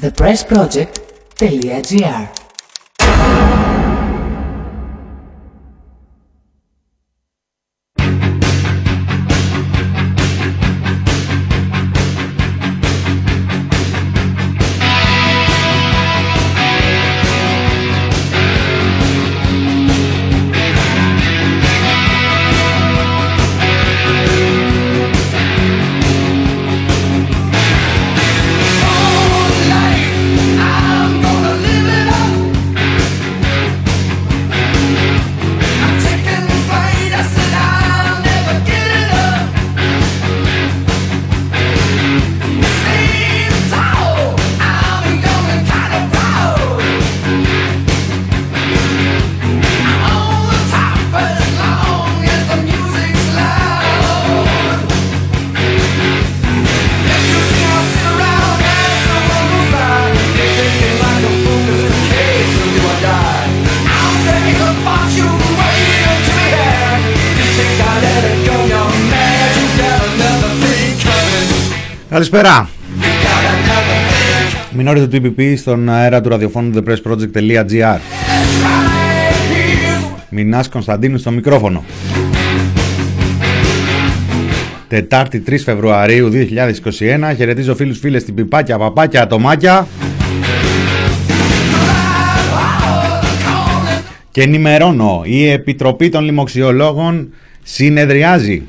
thepressproject.gr Καλησπέρα. Μινόρετε του EPP στον αέρα του ραδιοφώνου thepressproject.gr Μινάς Κωνσταντίνου στο μικρόφωνο. Τετάρτη 3 Φεβρουαρίου 2021. Χαιρετίζω φίλους φίλες στην πιπάκια, παπάκια, ατομάκια. Και ενημερώνω, η Επιτροπή των Λοιμοξιολόγων συνεδριάζει.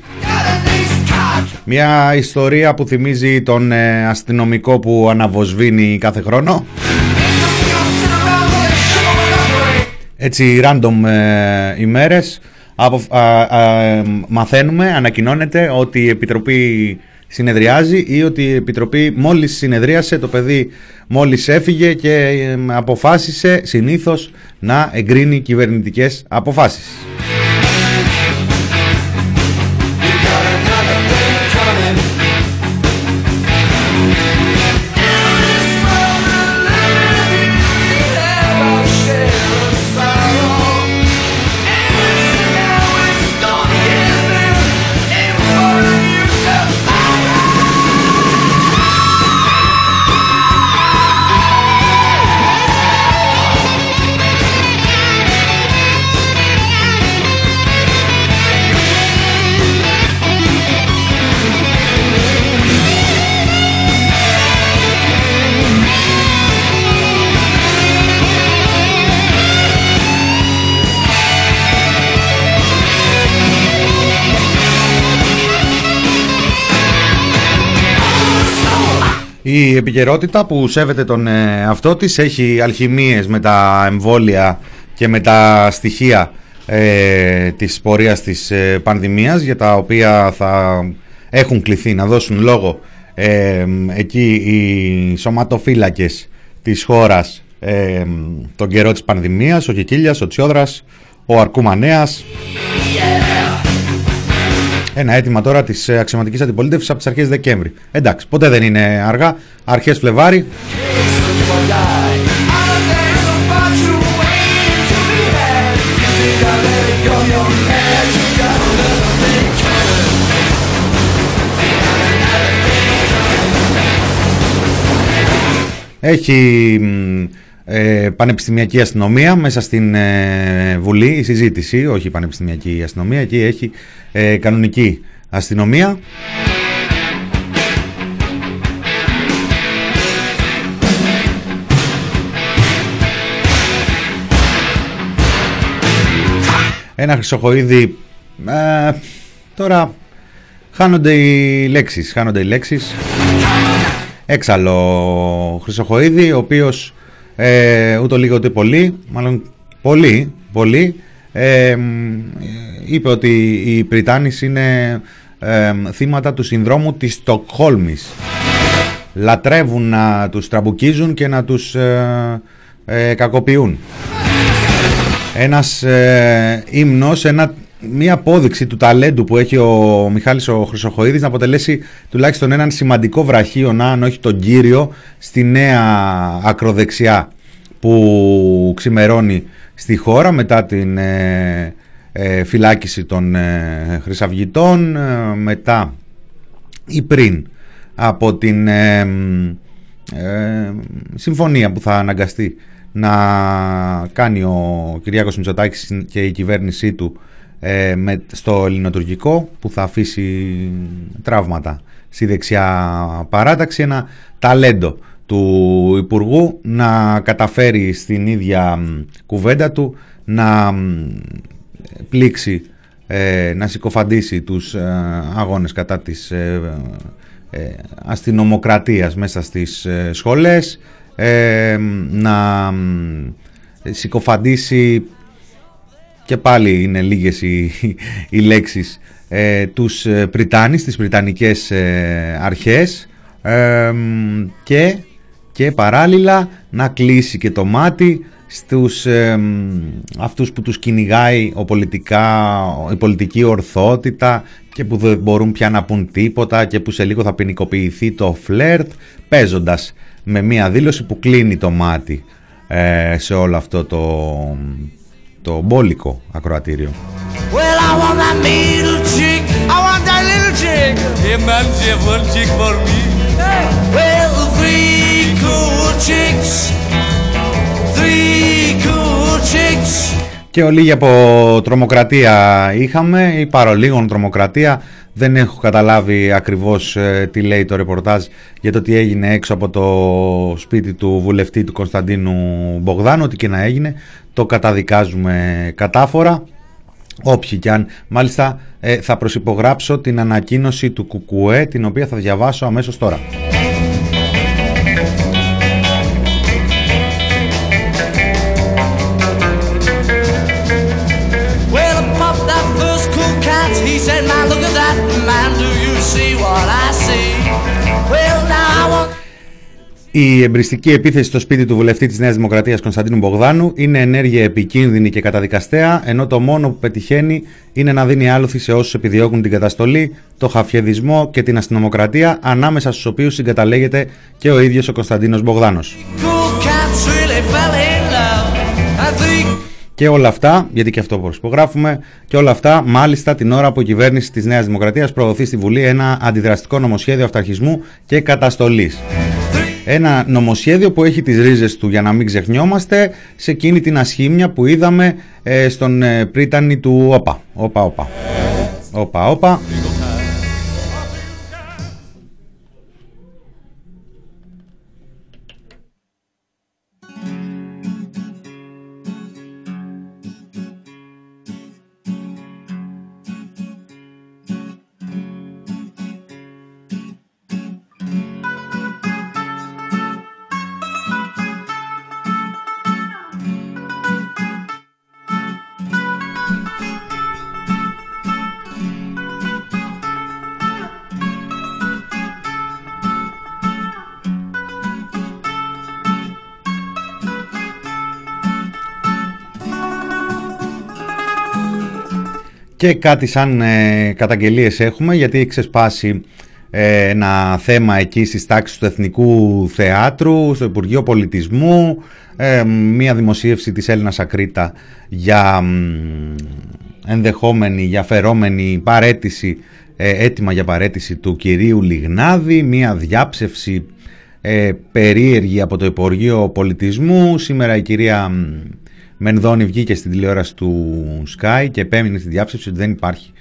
Μια ιστορία που θυμίζει τον ε, αστυνομικό που αναβοσβήνει κάθε χρόνο. Έτσι random ε, ημέρες απο, ε, μαθαίνουμε, ανακοινώνεται ότι η Επιτροπή συνεδριάζει ή ότι η Επιτροπή μόλις συνεδρίασε, το παιδί μόλις έφυγε και ε, αποφάσισε συνήθως να εγκρίνει κυβερνητικές αποφάσεις. Η επικαιρότητα που σέβεται τον εαυτό της έχει αλχημίες με τα εμβόλια και με τα στοιχεία ε, της πορείας της ε, πανδημίας για τα οποία θα έχουν κληθεί να δώσουν λόγο ε, εκεί οι σωματοφύλακες της χώρας ε, τον καιρό της πανδημίας, ο Κικίλιας, ο Τσιόδρας, ο Αρκούμανέας. Ένα αίτημα τώρα της αξιωματικής αντιπολίτευσης από τις αρχές Δεκέμβρη. Εντάξει, ποτέ δεν είναι αργά. Αρχές Φλεβάρι. Έχει ε, πανεπιστημιακή αστυνομία μέσα στην ε, Βουλή, η συζήτηση, όχι η πανεπιστημιακή αστυνομία, εκεί έχει ε, κανονική αστυνομία. Ένα χρυσοχοίδι, ε, τώρα χάνονται οι λέξεις, χάνονται οι λέξεις. Έξαλλο χρυσοχοίδι, ο οποίος ε, ούτε λίγο ούτε πολύ, μάλλον πολύ, πολύ, ε, είπε ότι οι Πριτάνης είναι ε, θύματα του συνδρόμου της Στοκχόλμης. Λατρεύουν να τους τραμπουκίζουν και να τους ε, ε κακοποιούν. Ένας ε, ύμνος, ένα, μια απόδειξη του ταλέντου που έχει ο Μιχάλης ο Χρυσοχοίδης να αποτελέσει τουλάχιστον έναν σημαντικό βραχείο, αν όχι τον κύριο, στη νέα ακροδεξιά που ξημερώνει στη χώρα μετά την ε, ε, φυλάκιση των ε, χρυσαυγητών, μετά ή πριν από την ε, συμφωνία που θα αναγκαστεί να κάνει ο Κυριάκος Μητσοτάκης και η κυβέρνησή του ε, με, στο ελληνοτουρκικό που θα αφήσει τραύματα. Στη δεξιά παράταξη ένα ταλέντο του Υπουργού να καταφέρει στην ίδια κουβέντα του να πλήξει, ε, να συκοφαντήσει τους ε, αγώνες κατά της ε, αστυνομοκρατίας μέσα στις σχολές, να συκοφαντήσει και πάλι είναι λίγες οι, οι λέξεις. Τους Πριτάνης, τις Πριτανικές αρχές. Και και παράλληλα να κλείσει και το μάτι στους ε, αυτούς που τους κυνηγάει ο πολιτικά, η πολιτική ορθότητα και που δεν μπορούν πια να πούν τίποτα και που σε λίγο θα ποινικοποιηθεί το φλερτ παίζοντας με μία δήλωση που κλείνει το μάτι ε, σε όλο αυτό το, το μπόλικο ακροατήριο. Well, I want that little chick, I want that little chick. Hey man, one chick for me. Well, three cool chicks, three cool chicks. Και ολίγη από τρομοκρατία είχαμε ή παρολίγων τρομοκρατία δεν έχω καταλάβει ακριβώς ε, τι λέει το ρεπορτάζ για το τι έγινε έξω από το σπίτι του βουλευτή του Κωνσταντίνου Μπογδάνου, ό,τι και να έγινε, το καταδικάζουμε κατάφορα. Όποιοι κι αν. Μάλιστα ε, θα προσυπογράψω την ανακοίνωση του Κουκουέ, την οποία θα διαβάσω αμέσως τώρα. Η εμπριστική επίθεση στο σπίτι του βουλευτή της Νέας Δημοκρατίας Κωνσταντίνου Μπογδάνου είναι ενέργεια επικίνδυνη και καταδικαστέα, ενώ το μόνο που πετυχαίνει είναι να δίνει άλοθη σε όσους επιδιώκουν την καταστολή, το χαφιεδισμό και την αστυνομοκρατία, ανάμεσα στους οποίους συγκαταλέγεται και ο ίδιος ο Κωνσταντίνος Μπογδάνος. Και όλα αυτά, γιατί και αυτό προσυπογράφουμε, και όλα αυτά μάλιστα την ώρα που η κυβέρνηση της Νέας Δημοκρατίας προωθεί στη Βουλή ένα αντιδραστικό νομοσχέδιο αυταρχισμού και καταστολής. Ένα νομοσχέδιο που έχει τις ρίζες του για να μην ξεχνιόμαστε σε εκείνη την ασχήμια που είδαμε ε, στον ε, πρίτανη του ΟΠΑ. Όπα, όπα. Όπα, όπα. Και κάτι σαν ε, καταγγελίες έχουμε γιατί έχει ξεσπάσει ε, ένα θέμα εκεί στις τάξεις του Εθνικού Θεάτρου, στο Υπουργείο Πολιτισμού, ε, μία δημοσίευση της Έλληνας Ακρίτα για ενδεχόμενη, για φερόμενη παρέτηση, ε, έτοιμα για παρέτηση του κυρίου Λιγνάδη, μία διάψευση περίεργη από το Υπουργείο Πολιτισμού. Σήμερα η κυρία Μενδώνη βγήκε στην τηλεόραση του Sky και επέμεινε στη διάψευση ότι δεν υπάρχει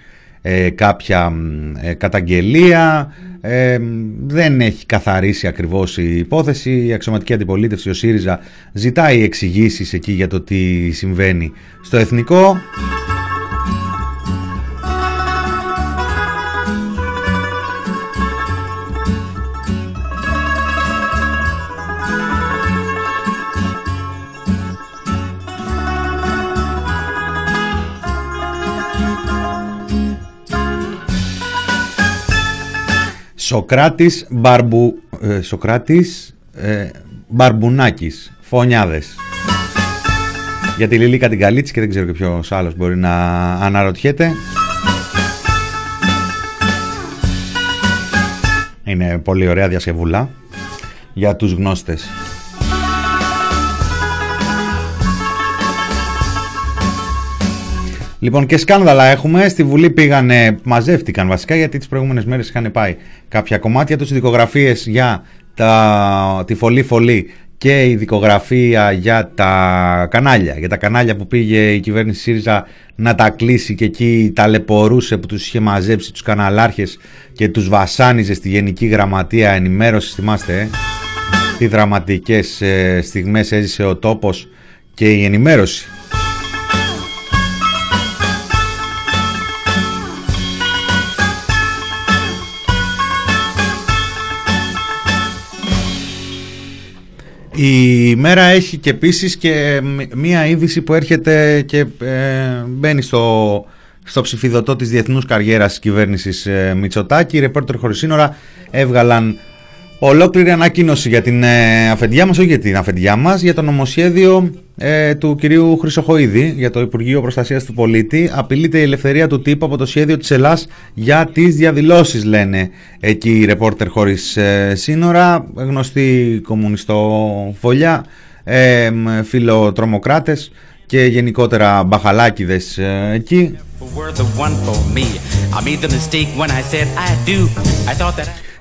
ε, κάποια ε, καταγγελία, ε, δεν έχει καθαρίσει ακριβώς η υπόθεση, η αξιωματική αντιπολίτευση, ο ΣΥΡΙΖΑ ζητάει εξηγήσεις εκεί για το τι συμβαίνει στο εθνικό. Σοκράτης, Μπαρμπου, ε, Σοκράτης ε, Μπαρμπουνάκης, Φωνιάδες. Για τη Λιλίκα την Καλίτση και δεν ξέρω και ποιος άλλος μπορεί να αναρωτιέται. Είναι πολύ ωραία διασκευούλα για τους γνώστες. Λοιπόν και σκάνδαλα έχουμε. Στη Βουλή πήγανε, μαζεύτηκαν βασικά γιατί τις προηγούμενες μέρες είχαν πάει κάποια κομμάτια τους δικογραφίες για τα, τη φωλή φωλή και η δικογραφία για τα κανάλια, για τα κανάλια που πήγε η κυβέρνηση ΣΥΡΙΖΑ να τα κλείσει και εκεί ταλαιπωρούσε που τους είχε μαζέψει τους καναλάρχες και τους βασάνιζε στη Γενική Γραμματεία Ενημέρωσης, θυμάστε, ε; τι δραματικές ε, στιγμές έζησε ο τόπος και η ενημέρωση. Η μέρα έχει και επίσης και μία είδηση που έρχεται και ε, μπαίνει στο, στο ψηφιδωτό της διεθνούς καριέρας της κυβέρνησης ε, Μητσοτάκη. Οι ρεπόρτερ χωρίς σύνορα έβγαλαν Ολόκληρη ανακοίνωση για την ε, αφεντιά μας, όχι για την αφεντιά μας, για το νομοσχέδιο ε, του κυρίου Χρυσοχοίδη για το Υπουργείο Προστασίας του Πολίτη. Απειλείται η ελευθερία του τύπου από το σχέδιο της Ελλάς για τις διαδηλώσεις, λένε εκεί οι ρεπόρτερ χωρίς ε, σύνορα, γνωστοί κομμουνιστοφολιά, ε, φιλοτρομοκράτες και γενικότερα μπαχαλάκιδες ε, εκεί.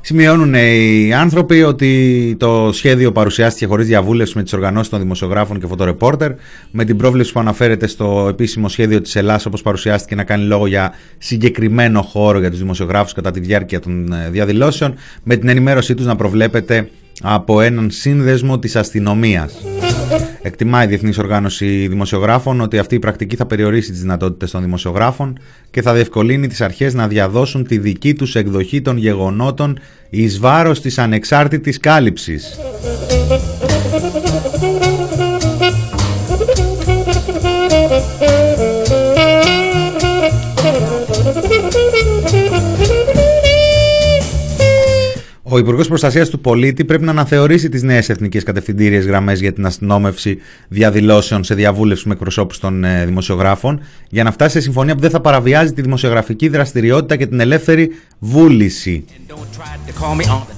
Σημειώνουν οι άνθρωποι ότι το σχέδιο παρουσιάστηκε χωρίς διαβούλευση με τις οργανώσεις των δημοσιογράφων και φωτορεπόρτερ, με την πρόβλεψη που αναφέρεται στο επίσημο σχέδιο της Ελλάδα, όπως παρουσιάστηκε, να κάνει λόγο για συγκεκριμένο χώρο για τους δημοσιογράφους κατά τη διάρκεια των ε, διαδηλώσεων, με την ενημέρωσή τους να προβλέπεται από έναν σύνδεσμο της αστυνομίας. Εκτιμάει η Διεθνής Οργάνωση Δημοσιογράφων ότι αυτή η πρακτική θα περιορίσει τις δυνατότητες των δημοσιογράφων και θα διευκολύνει τις αρχές να διαδώσουν τη δική τους εκδοχή των γεγονότων εις βάρος της ανεξάρτητης κάλυψης. Ο Υπουργός Προστασίας του Πολίτη πρέπει να αναθεωρήσει τις νέες εθνικές κατευθυντήριες γραμμές για την αστυνόμευση διαδηλώσεων σε διαβούλευση με εκπροσώπους των ε, δημοσιογράφων, για να φτάσει σε συμφωνία που δεν θα παραβιάζει τη δημοσιογραφική δραστηριότητα και την ελεύθερη βούληση.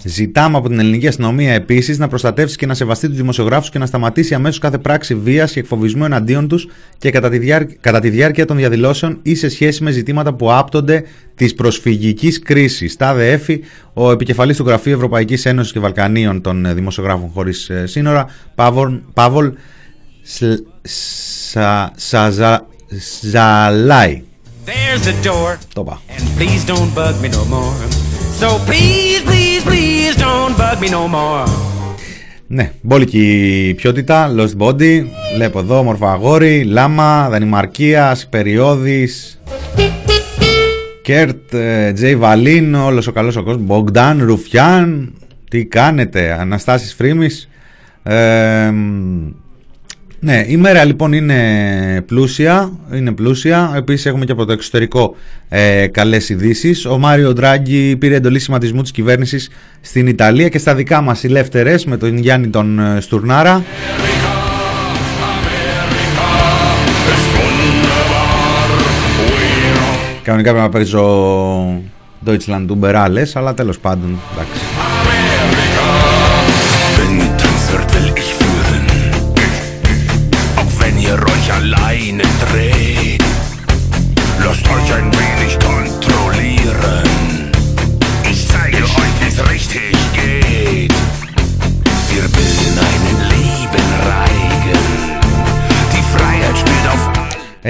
Ζητάμε από την ελληνική αστυνομία επίσης να προστατεύσει και να σεβαστεί τους δημοσιογράφους και να σταματήσει αμέσως κάθε πράξη βίας και εκφοβισμού εναντίον τους και κατά τη, διάρκεια, κατά τη διάρκεια των διαδηλώσεων ή σε σχέση με ζητήματα που άπτονται της προσφυγικής κρίσης. Τάδε έφη, ο επικεφαλής του Γραφείου Ευρωπαϊκής Ένωσης και Βαλκανίων των ε, Δημοσιογράφων Χωρίς ε, Σύνορα, Παύλ Ζαλάι. Το είπα. So please, please, please don't bug me no more. Ναι, μπόλικη ποιότητα, Lost Body, βλέπω εδώ, μορφά αγόρι, Λάμα, Δανημαρκίας, Περιόδης, Κέρτ, Τζέι Βαλίν, όλος ο καλός ο κόσμος, Μπογκδάν, Ρουφιάν, τι κάνετε, Αναστάσεις Φρήμης, ε, ναι, η μέρα λοιπόν είναι πλούσια, είναι πλούσια. Επίσης έχουμε και από το εξωτερικό ε, καλές ειδήσεις. Ο Μάριο Ντράγκι πήρε εντολή σχηματισμού της κυβέρνησης στην Ιταλία και στα δικά μας οι με τον Γιάννη τον ε, Στουρνάρα. Κανονικά πρέπει να παίζω Deutschland Uber αλλά τέλος πάντων, εντάξει. alleine dreht. Lasst euch ein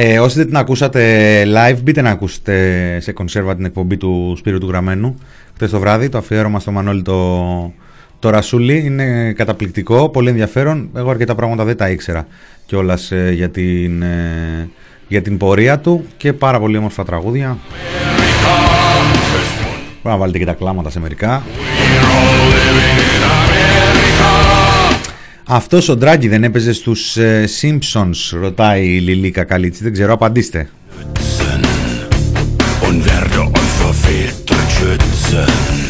ε, όσοι δεν την ακούσατε live, μπείτε να ακούσετε σε κονσέρβα την εκπομπή του Σπύρου του Γραμμένου χθε το βράδυ, το αφιέρωμα στο Μανώλη το, το Ρασούλη. Είναι καταπληκτικό, πολύ ενδιαφέρον. Εγώ αρκετά πράγματα δεν τα ήξερα κιόλας ε, για, την, ε, για την πορεία του και πάρα πολύ όμορφα τραγούδια. Μπορεί να βάλετε και τα κλάματα σε μερικά. Αυτός ο Ντράγκη δεν έπαιζε στους ε, Simpsons, ρωτάει η Λιλίκα Καλίτσι. Δεν ξέρω, απαντήστε. weiß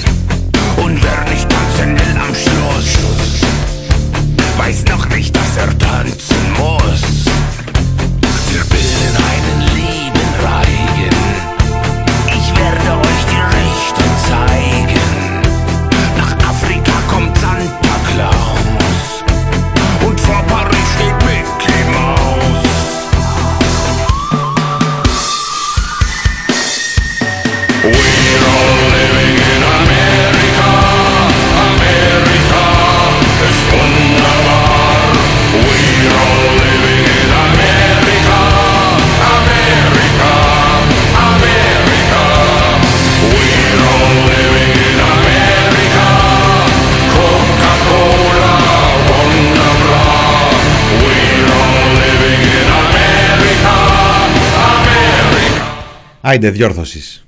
Άιντε διόρθωσης.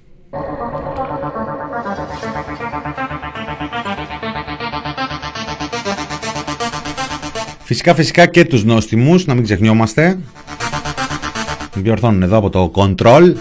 Φυσικά φυσικά και τους νόστιμους, να μην ξεχνιόμαστε. Διορθώνουν εδώ από το control.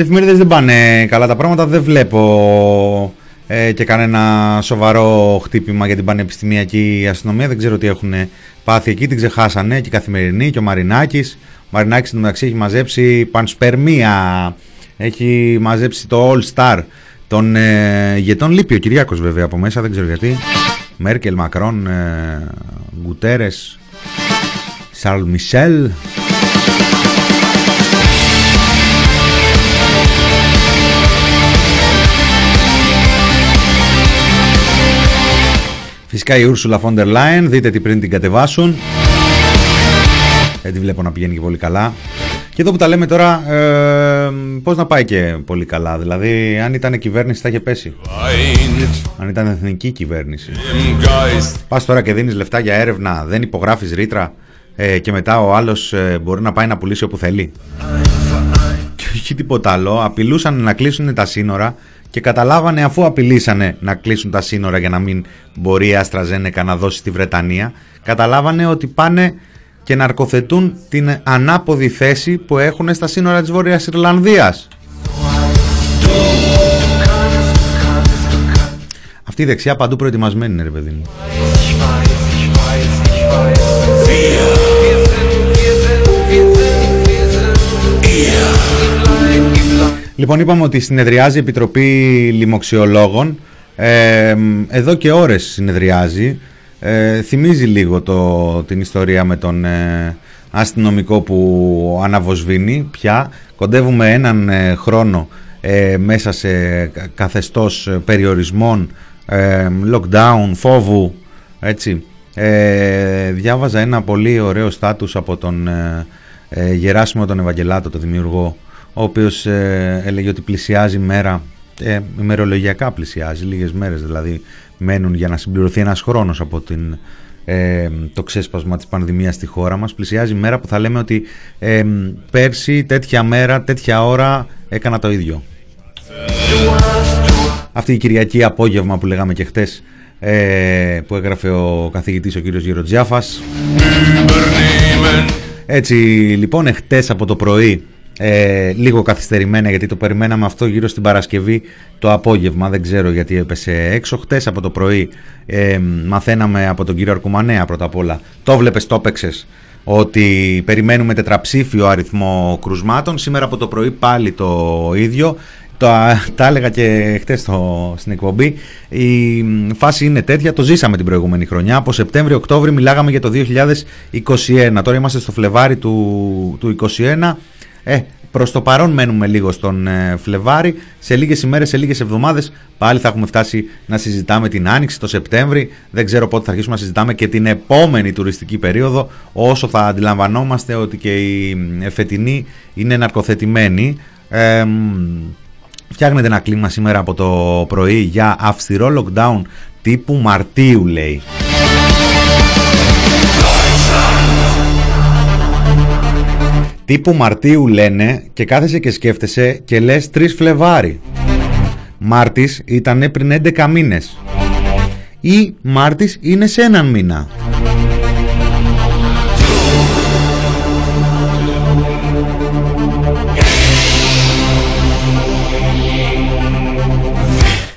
Στι εφημερίδες δεν πάνε καλά τα πράγματα, δεν βλέπω ε, και κανένα σοβαρό χτύπημα για την πανεπιστημιακή αστυνομία. Δεν ξέρω τι έχουν πάθει εκεί, την ξεχάσανε και η καθημερινή και ο Μαρινάκης. Ο Μαρινάκης μεταξύ έχει μαζέψει πανσπερμία, έχει μαζέψει το All Star των ε, ηγετών. Λείπει ο Κυριάκος βέβαια από μέσα, δεν ξέρω γιατί. Μέρκελ, Μακρόν, ε, Γκουτέρες, Σαρλ Μισελ. Φυσικά η Ursula von der Leyen, δείτε τι πριν την κατεβάσουν. Δεν τη βλέπω να πηγαίνει και πολύ καλά. Και εδώ που τα λέμε τώρα, ε, πώς να πάει και πολύ καλά. Δηλαδή, αν ήταν κυβέρνηση θα είχε πέσει. Αν ήταν εθνική κυβέρνηση. Πας τώρα και δίνεις λεφτά για έρευνα, δεν υπογράφεις ρήτρα ε, και μετά ο άλλος ε, μπορεί να πάει να πουλήσει όπου θέλει. Και όχι τίποτα άλλο. Απειλούσαν να κλείσουν τα σύνορα και καταλάβανε αφού απειλήσανε να κλείσουν τα σύνορα για να μην μπορεί η Αστραζένεκα να δώσει στη Βρετανία, καταλάβανε ότι πάνε και ναρκοθετούν την ανάποδη θέση που έχουν στα σύνορα της Βόρειας Ιρλανδίας. Αυτή η δεξιά παντού προετοιμασμένη είναι ρε παιδί μου. Λοιπόν, είπαμε ότι συνεδριάζει η Επιτροπή Λοιμοξιολόγων. Ε, εδώ και ώρες συνεδριάζει. Ε, θυμίζει λίγο το, την ιστορία με τον ε, αστυνομικό που αναβοσβήνει πια. Κοντεύουμε έναν ε, χρόνο μέσα σε καθεστώς περιορισμών, lockdown, φόβου, έτσι. διάβαζα ένα πολύ ωραίο στάτους από τον Γεράσιμο τον Ευαγγελάτο, τον δημιουργό, ο οποίος ε, έλεγε ότι πλησιάζει μέρα, ε, ημερολογιακά πλησιάζει, λίγες μέρες δηλαδή μένουν για να συμπληρωθεί ένας χρόνος από την, ε, το ξέσπασμα της πανδημίας στη χώρα μας. Πλησιάζει μέρα που θα λέμε ότι ε, πέρσι τέτοια μέρα, τέτοια ώρα έκανα το ίδιο. Αυτή η Κυριακή απόγευμα που λέγαμε και χτες ε, που έγραφε ο καθηγητής ο κύριος Γεροτζιάφας. Έτσι λοιπόν εχτες από το πρωί ε, λίγο καθυστερημένα γιατί το περιμέναμε αυτό γύρω στην Παρασκευή το απόγευμα δεν ξέρω γιατί έπεσε έξω χτες από το πρωί ε, μαθαίναμε από τον κύριο Αρκουμανέα πρώτα απ' όλα το βλέπεις το έπαιξες ότι περιμένουμε τετραψήφιο αριθμό κρουσμάτων σήμερα από το πρωί πάλι το ίδιο το, τα έλεγα και χτες στην εκπομπή. Η φάση είναι τέτοια. Το ζήσαμε την προηγούμενη χρονιά. Από Σεπτέμβριο-Οκτώβριο μιλάγαμε για το 2021. Τώρα είμαστε στο Φλεβάρι του, του 2021. Ε, Προς το παρόν μένουμε λίγο στον ε, Φλεβάρι. Σε λίγες ημέρες, σε λίγες εβδομάδες πάλι θα έχουμε φτάσει να συζητάμε την Άνοιξη το Σεπτέμβρη. Δεν ξέρω πότε θα αρχίσουμε να συζητάμε και την επόμενη τουριστική περίοδο, όσο θα αντιλαμβανόμαστε ότι και η φετινή είναι ναρκοθετημένη. Ε, φτιάχνεται ένα κλίμα σήμερα από το πρωί για αυστηρό lockdown τύπου Μαρτίου λέει. Τύπου Μαρτίου λένε και κάθεσαι και σκέφτεσαι και λες 3 Φλεβάρι. Μάρτης ήταν πριν 11 μήνες. Ή Μάρτης είναι σε έναν μήνα.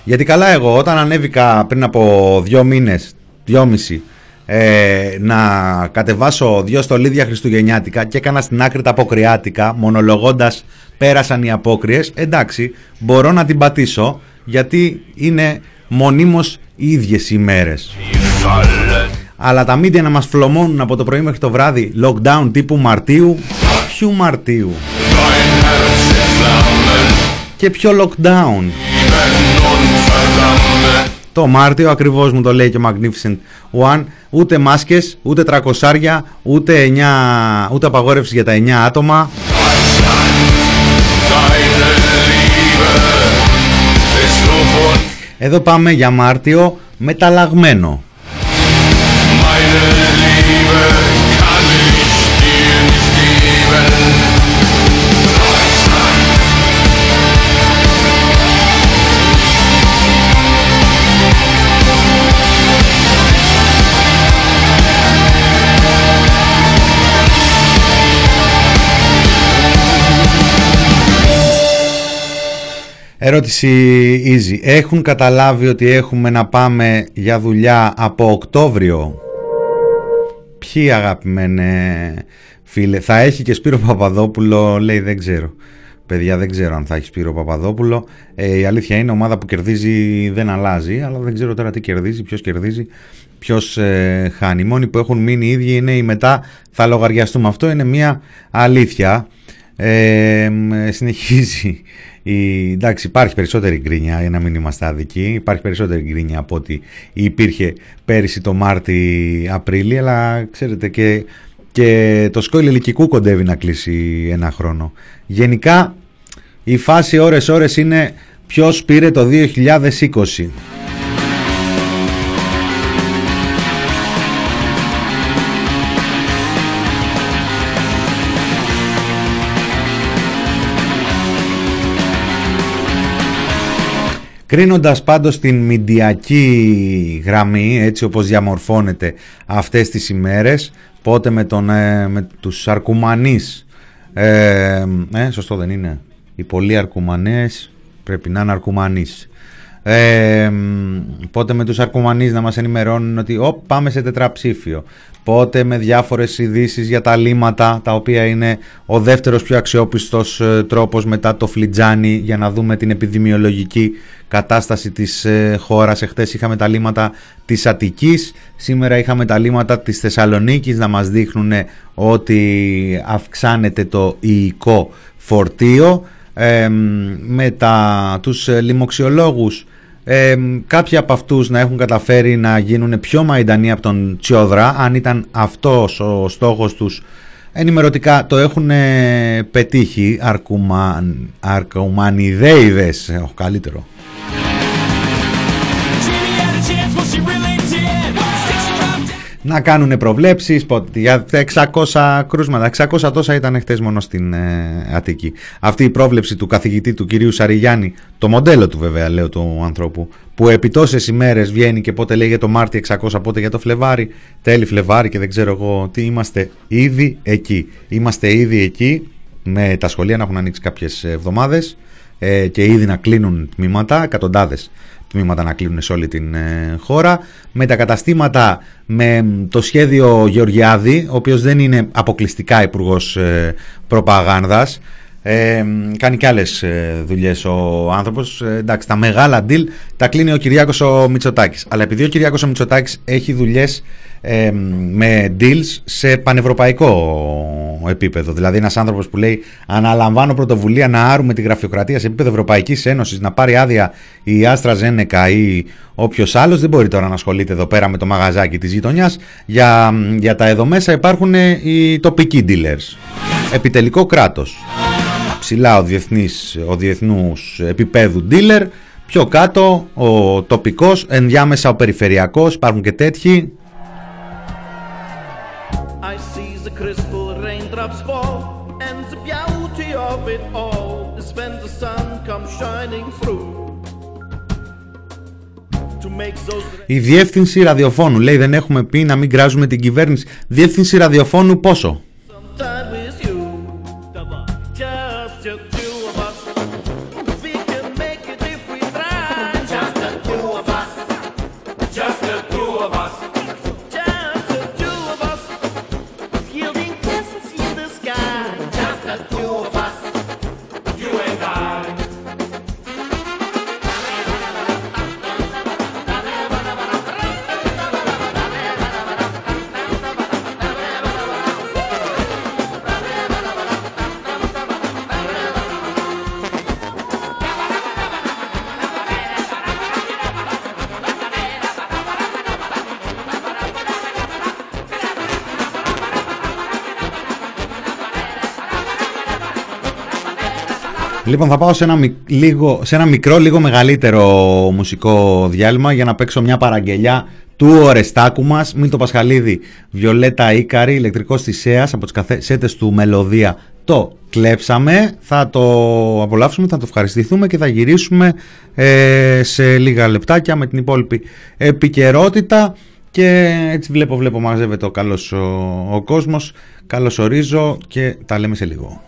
Γιατί καλά εγώ όταν ανέβηκα πριν από δύο μήνες, δυόμιση, ε, να κατεβάσω δύο στολίδια χριστουγεννιάτικα και έκανα στην άκρη τα αποκριάτικα μονολογώντας πέρασαν οι απόκριες. Εντάξει μπορώ να την πατήσω γιατί είναι μονίμως οι ίδιες οι μέρες. Αλλά τα μίντια να μας φλωμώνουν από το πρωί μέχρι το βράδυ lockdown τύπου Μαρτίου. Ποιου Μαρτίου; Και ποιο lockdown; Το Μάρτιο ακριβώς μου το λέει και ο Magnificent One ούτε μάσκες, ούτε τρακοσάρια, ούτε, 9, ούτε απαγόρευσης για τα 9 άτομα. Εδώ πάμε για Μάρτιο μεταλλαγμένο. Ερώτηση easy. Έχουν καταλάβει ότι έχουμε να πάμε για δουλειά από Οκτώβριο; Ποιοι αγαπημένε φίλε; Θα έχει και Σπύρο Παπαδόπουλο λέει δεν ξέρω. Παιδιά δεν ξέρω αν θα έχει Σπύρο Παπαδόπουλο. Ε, η αλήθεια είναι ομάδα που κερδίζει δεν αλλάζει. Αλλά δεν ξέρω τώρα τι κερδίζει, ποιος κερδίζει, ποιος ε, χάνει. Οι μόνοι που έχουν μείνει οι ίδιοι είναι οι μετά θα λογαριαστούμε. Αυτό είναι μια αλήθεια. Ε, συνεχίζει η, εντάξει, υπάρχει περισσότερη γκρίνια για να μην είμαστε αδικοί. Υπάρχει περισσότερη γκρίνια από ό,τι υπήρχε πέρυσι το Μάρτι-Απρίλη. Αλλά ξέρετε και, και το σκόιλ ελικικού κοντεύει να κλείσει ένα χρόνο. Γενικά η φάση ώρες-ώρες είναι ποιος πήρε το 2020. Κρίνοντας πάντως την μηντιακή γραμμή, έτσι όπως διαμορφώνεται αυτές τις ημέρες, πότε με, τον, ε, με τους αρκουμανείς, ε, ε, σωστό δεν είναι, οι πολλοί αρκουμανές πρέπει να είναι αρκουμανείς. Ε, πότε με τους αρκουμανείς να μας ενημερώνουν ότι Ω, πάμε σε τετραψήφιο πότε με διάφορες ειδήσεις για τα λύματα τα οποία είναι ο δεύτερος πιο αξιόπιστος ε, τρόπος μετά το φλιτζάνι για να δούμε την επιδημιολογική κατάσταση της ε, χώρας. Εχθές είχαμε τα λύματα της Αττικής, σήμερα είχαμε τα λύματα της Θεσσαλονίκης να μας δείχνουν ότι αυξάνεται το υλικό φορτίο. Ε, με τα, τους λοιμοξιολόγους ε, κάποιοι από αυτούς να έχουν καταφέρει να γίνουν πιο μαϊντανοί από τον Τσιόδρα αν ήταν αυτός ο στόχος τους. Ενημερωτικά το έχουν πετύχει αρκουμαν, αρκουμανιδέιδες ο καλύτερο να κάνουν προβλέψεις για 600 κρούσματα. 600 τόσα ήταν χτες μόνο στην ε, Αττική. Αυτή η πρόβλεψη του καθηγητή του κυρίου Σαριγιάννη, το μοντέλο του βέβαια λέω του ανθρώπου, που επί τόσες ημέρες βγαίνει και πότε λέει για το Μάρτι 600, πότε για το Φλεβάρι, τέλη Φλεβάρι και δεν ξέρω εγώ τι, είμαστε ήδη εκεί. Είμαστε ήδη εκεί με τα σχολεία να έχουν ανοίξει κάποιες εβδομάδες ε, και ήδη να κλείνουν τμήματα, εκατοντάδες τμήματα να κλείνουν σε όλη την ε, χώρα. Με τα καταστήματα με το σχέδιο Γεωργιάδη, ο οποίος δεν είναι αποκλειστικά υπουργός ε, προπαγάνδας, ε, κάνει και άλλες ε, δουλειές ο άνθρωπος. Ε, εντάξει, τα μεγάλα deal τα κλείνει ο Κυριάκος ο Μητσοτάκης. Αλλά επειδή ο Κυριάκος ο Μητσοτάκης έχει δουλειές με deals σε πανευρωπαϊκό επίπεδο. Δηλαδή ένας άνθρωπος που λέει αναλαμβάνω πρωτοβουλία να άρουμε τη γραφειοκρατία σε επίπεδο Ευρωπαϊκής Ένωσης, να πάρει άδεια η Άστρα Ζένεκα ή όποιος άλλος δεν μπορεί τώρα να ασχολείται εδώ πέρα με το μαγαζάκι της γειτονιάς. Για, για τα εδώ μέσα υπάρχουν οι τοπικοί dealers. Επιτελικό κράτος ψηλά ο, διεθνής, ο διεθνούς επίπεδου dealer, πιο κάτω ο τοπικός, ενδιάμεσα ο περιφερειακός, υπάρχουν και τέτοιοι. Η διεύθυνση ραδιοφώνου λέει δεν έχουμε πει να μην κράζουμε την κυβέρνηση. Διεύθυνση ραδιοφώνου πόσο; Λοιπόν, θα πάω σε ένα, λίγο, σε ένα μικρό, λίγο μεγαλύτερο μουσικό διάλειμμα για να παίξω μια παραγγελιά του Ορεστάκου μας, Μην το Πασχαλίδη, Βιολέτα Ίκαρη, ηλεκτρικός της από τις καθέτες του Μελωδία. Το κλέψαμε, θα το απολαύσουμε, θα το ευχαριστηθούμε και θα γυρίσουμε ε, σε λίγα λεπτάκια με την υπόλοιπη επικαιρότητα. Και έτσι βλέπω, βλέπω, μαζεύεται ο καλός ο, ο κόσμος. Ορίζω και τα λέμε σε λίγο.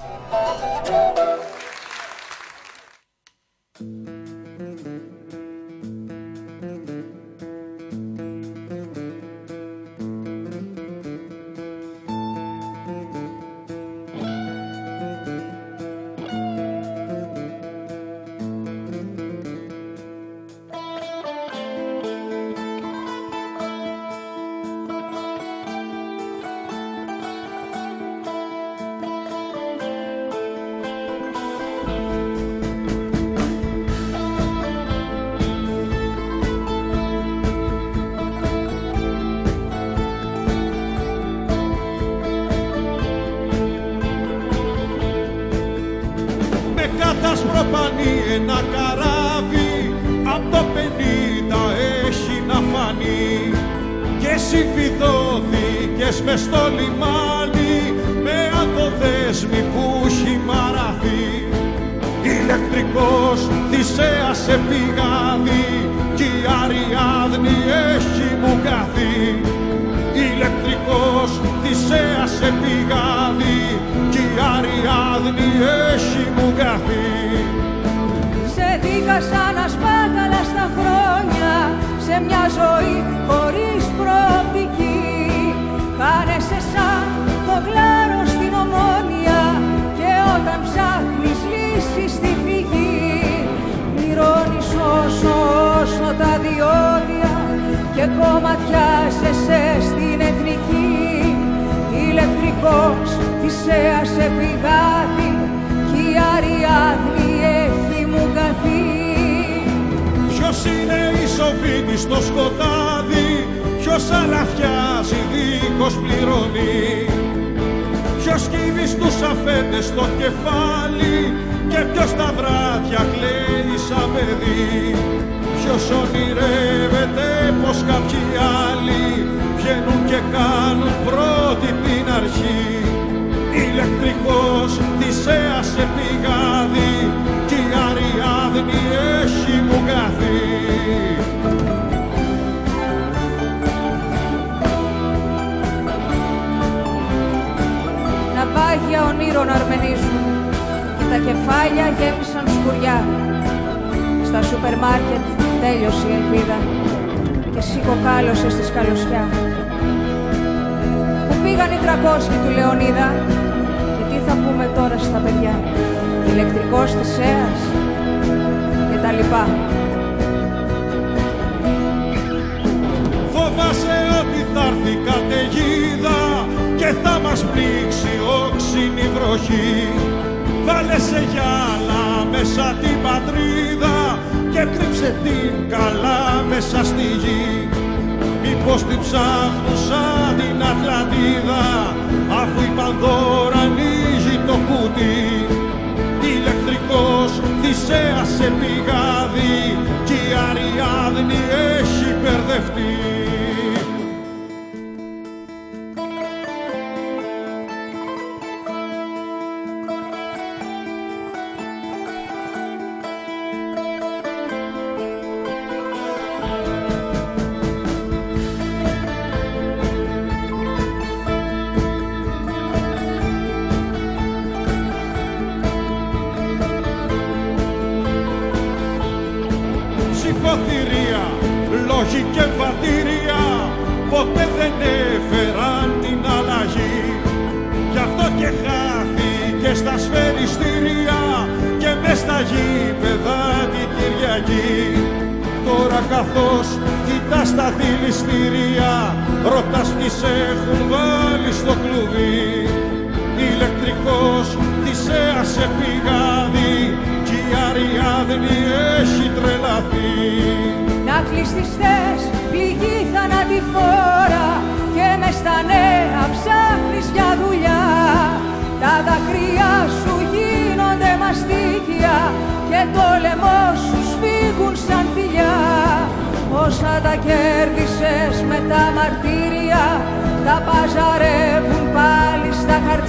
Τι θυσέασε πηγάδι κι η Αριάδνη έχει μου καθεί. Ποιος είναι η στο σκοτάδι, ποιος αλαφιάζει δίχως πληρώνει. Ποιος κύβει στους αφέντες το κεφάλι και ποιος τα βράδια κλαίει σαν παιδί. Ποιος ονειρεύεται πως κάποιοι άλλοι βγαίνουν και κάνουν πρώτη την αρχή ηλεκτρικός θυσέα σε πηγάδι κι η Αριάδνη έχει μου καθεί. Ναυάγια ονείρων αρμενίζουν και τα κεφάλια γέμισαν σκουριά. Στα σούπερ μάρκετ τέλειωσε η ελπίδα και σήκω κάλωσε στη σκαλωσιά. Φύγαν οι 300 του Λεονίδα, και τι θα πούμε τώρα στα παιδιά; Ηλεκτρικός θησέας και τα λοιπά. Φοβάσαι ότι θα έρθει καταιγίδα και θα μας πλήξει όξινη βροχή. Βάλε σε γυάλα μέσα την πατρίδα και κρύψε την καλά μέσα στη γη πως την ψάχνουσα την Ατλαντίδα αφού η Πανδώρα ανοίγει το κούτι. Ηλεκτρικός θυσέας σε πηγάδι κι η Αριάδνη έχει μπερδευτεί.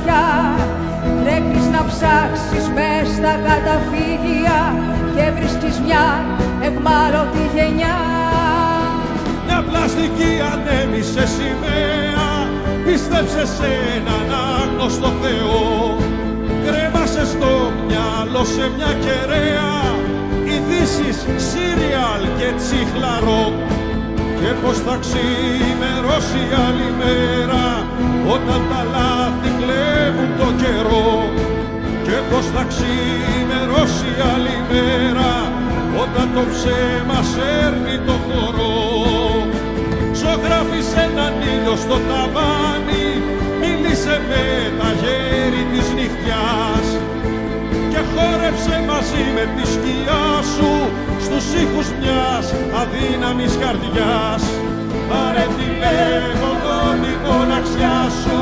Στα χαρτιά Τρέχεις να ψάξεις μες στα καταφύγια Και βρίσκεις μια εγμάλωτη γενιά. Μια πλαστική ανέμισε σημαία Πίστεψε σε έναν άγνωστο Θεό. Κρέμασε στο μυαλό σε μια κεραία ειδήσεις, σύριαλ και τσιχλαρό. Και πως θα ξημερώσει άλλη μέρα όταν τα λάθη κλέβουν το καιρό και πως θα ξημερώσει άλλη μέρα όταν το ψέμα σέρνει το χορό. Ζωγράφεις έναν ήλιο στο ταβάνι μίλησε με τα γέρη της νυχτιάς και χόρεψε μαζί με τη σκιά σου στους ήχους μιας αδύναμης καρδιάς. Πάρε τηλέφωνο τη μοναξιά σου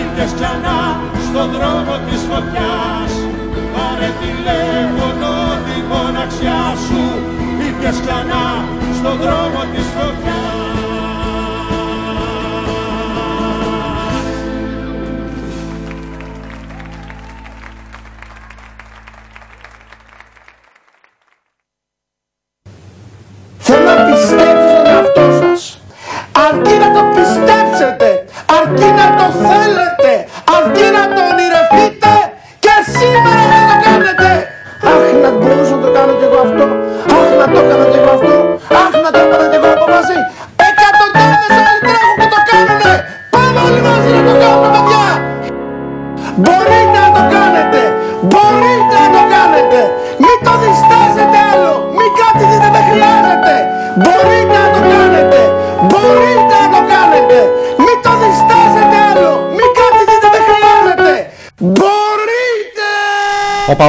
Ήρθες ξανά στον δρόμο της φωτιάς. Πάρε τηλέφωνο τη μοναξιά σου Ήρθες ξανά στον δρόμο της φωτιάς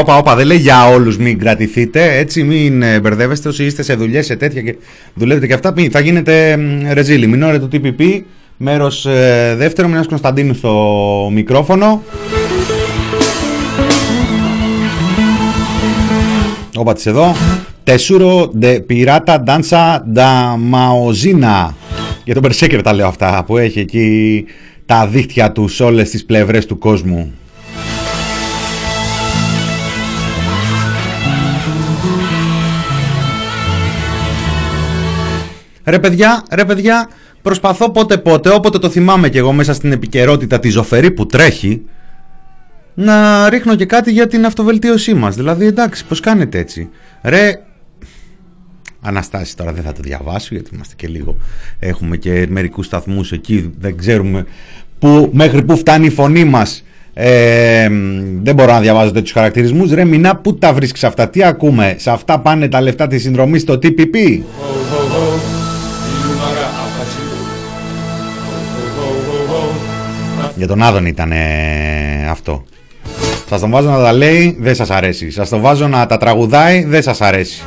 Όπα, όπα, όπα, δεν λέει για όλους μην κρατηθείτε. Έτσι, μην ε, μπερδεύεστε όσοι είστε σε δουλειές, σε τέτοια και δουλεύετε και αυτά. Θα γίνετε ρεζίλι. Μινόρε το TPP, μέρος ε, δεύτερο. Μινά Κωνσταντίνου στο μικρόφωνο. Όπα της εδώ. Τεσούρο de πειράτα danza da maozina. Για τον Περσέκερ τα λέω αυτά που έχει εκεί τα δίχτυα τους σε όλες τις πλευρές του κόσμου. Ρε παιδιά, ρε παιδιά, προσπαθώ πότε πότε, όποτε το θυμάμαι κι εγώ μέσα στην επικαιρότητα τη ζωφερή που τρέχει, να ρίχνω και κάτι για την αυτοβελτίωσή μας. Δηλαδή, εντάξει, πώς κάνετε έτσι. Ρε, Αναστάσης τώρα δεν θα το διαβάσω γιατί είμαστε και λίγο έχουμε και μερικούς σταθμούς εκεί δεν ξέρουμε που, μέχρι που φτάνει η φωνή μας ε, δεν μπορώ να διαβάζω τέτοιους χαρακτηρισμούς ρε Μινά που τα βρίσκεις αυτά τι ακούμε σε αυτά πάνε τα λεφτά της συνδρομής στο TPP Για τον Άδων ήταν αυτό. Σας τον βάζω να τα λέει, δεν σας αρέσει. Σας τον βάζω να τα τραγουδάει, δεν σας αρέσει.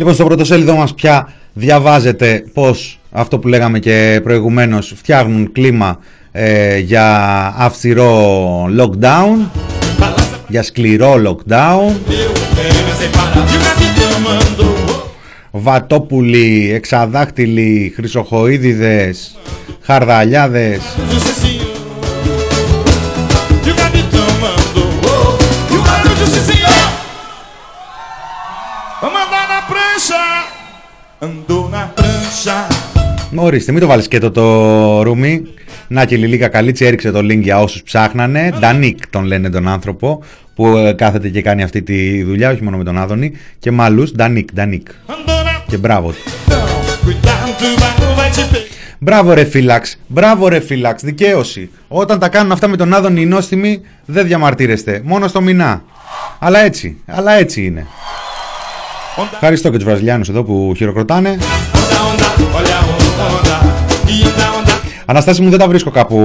Λοιπόν, στο πρωτοσέλιδο μας πια διαβάζετε πως αυτό που λέγαμε και προηγουμένως φτιάχνουν κλίμα ε, για αυστηρό lockdown, για σκληρό lockdown. Βατόπουλοι, εξαδάκτυλοι, χρυσοχοίδιδες, χαρδαλιάδες. Ορίστε, μην το βάλεις και το, το ρούμι. Να και Λιλίκα Καλίτσι έριξε το link για όσους ψάχνανε. Ντανίκ τον λένε τον άνθρωπο που ε, κάθεται και κάνει αυτή τη δουλειά, όχι μόνο με τον Άδωνη, και με άλλους. Ντανίκ, Ντανίκ. Και μπράβο του. Μπράβο ρε φύλαξ, μπράβο ρε φύλαξ, δικαίωση. Όταν τα κάνουν αυτά με τον Άδωνη οι νόστιμοι δεν διαμαρτύρεστε, μόνο στο μηνά. Αλλά έτσι, αλλά έτσι είναι. Ευχαριστώ και τους Βραζιλιάνους εδώ που χειροκροτάνε. Αναστάση μου δεν τα βρίσκω κάπου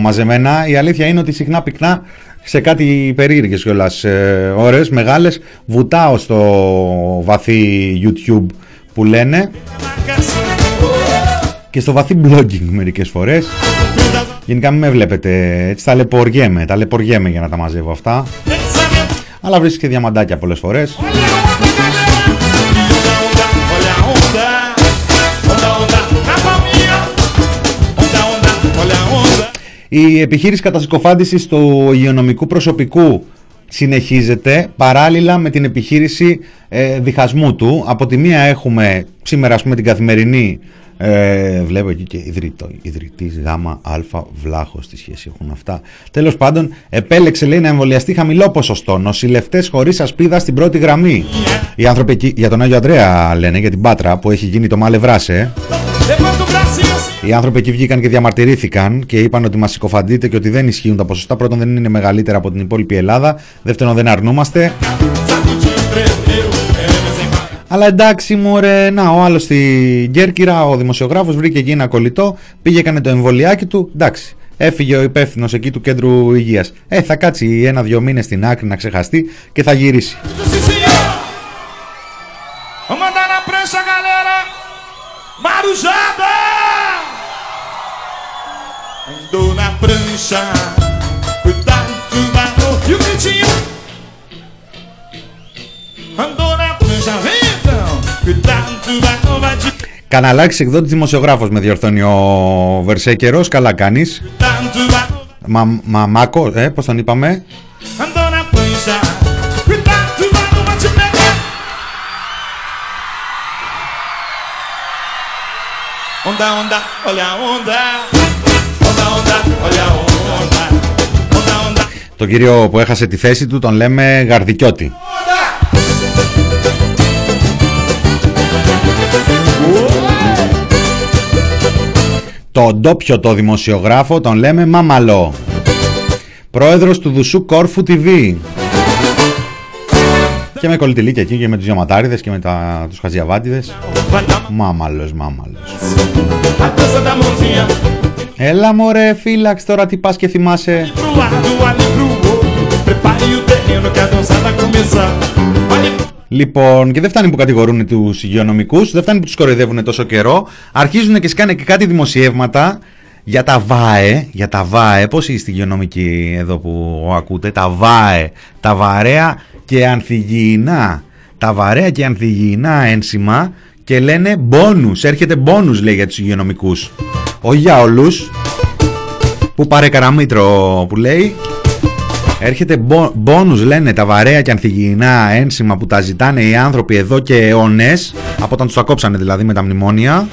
μαζεμένα. Η αλήθεια είναι ότι συχνά πυκνά σε κάτι περίεργες κιόλας ε, ώρες, μεγάλες, βουτάω στο βαθύ YouTube που λένε και στο βαθύ blogging μερικές φορές. Γενικά μην με βλέπετε, έτσι ταλαιπωριέμαι, ταλαιπωριέμαι για να τα μαζεύω αυτά. Αλλά βρίσκει και διαμαντάκια πολλές φορές. Η επιχείρηση κατασκοφάντησης του υγειονομικού προσωπικού συνεχίζεται παράλληλα με την επιχείρηση ε, διχασμού του. Από τη μία έχουμε σήμερα ας πούμε την καθημερινή ε, βλέπω εκεί και ιδρυτό, ιδρυτής γάμα αλφα βλάχος στη σχέση έχουν αυτά. Τέλος πάντων επέλεξε λέει να εμβολιαστεί χαμηλό ποσοστό νοσηλευτές χωρίς ασπίδα στην πρώτη γραμμή. Οι άνθρωποι εκεί για τον Άγιο Αντρέα λένε για την Πάτρα που έχει γίνει το Μάλε οι άνθρωποι εκεί βγήκαν και διαμαρτυρήθηκαν και είπαν ότι μας συκοφαντείτε και ότι δεν ισχύουν τα ποσοστά. Πρώτον, δεν είναι μεγαλύτερα από την υπόλοιπη Ελλάδα. Δεύτερον, δεν αρνούμαστε. Αλλά εντάξει, μωρέ, να, ο άλλος στη Γκέρκυρα, ο δημοσιογράφος, βρήκε εκεί ένα κολλητό, πήγε, έκανε το εμβολιάκι του. Εντάξει, έφυγε ο υπεύθυνος εκεί του κέντρου υγείας. Ε, θα κάτσει ένα-δυο μήνες στην άκρη να ξεχαστεί και θα γυρίσει. Andou na prancha, cuidado tubarão e o gritinho. Andou na prancha, vem então, cuidado tubarão vai te... Καναλάκι εκδότη δημοσιογράφο με διορθώνει ο Βερσέκερο. Καλά κάνει. Μα, μα, Μάκο, ε, πώ τον είπαμε. Onda, onda, olha a onda. Το κύριο που έχασε τη θέση του τον λέμε Γαρδικιώτη. Το ντόπιο το δημοσιογράφο τον λέμε Μαμαλό. Πρόεδρος του Δουσού Κόρφου TV. Και με κολλητηλίκια εκεί και με τους διαματάριδες και με τα, τους χαζιαβάτιδες. Μάμαλος, μάμαλος. Έλα μωρέ φύλαξ τώρα τι πας και θυμάσαι Λοιπόν, και δεν φτάνει που κατηγορούν τους υγειονομικούς, δεν φτάνει που τους κοροϊδεύουν τόσο καιρό. Αρχίζουν και σκάνε και κάτι δημοσιεύματα για τα ΒΑΕ. Για τα ΒΑΕ, πώς είστε υγειονομικοί εδώ που ακούτε, τα ΒΑΕ, τα βαρέα και ανθυγιεινά. Τα βαρέα και ανθυγιεινά ένσημα και λένε μπόνους, έρχεται μπόνους λέει για τους υγειονομικούς. Όχι για όλους, που πάρε καραμίτρο που λέει. Έρχεται μπόνους λένε τα βαρέα και ανθυγιεινά ένσημα που τα ζητάνε οι άνθρωποι εδώ και αιώνες, από όταν τους τα κόψανε δηλαδή με τα μνημόνια.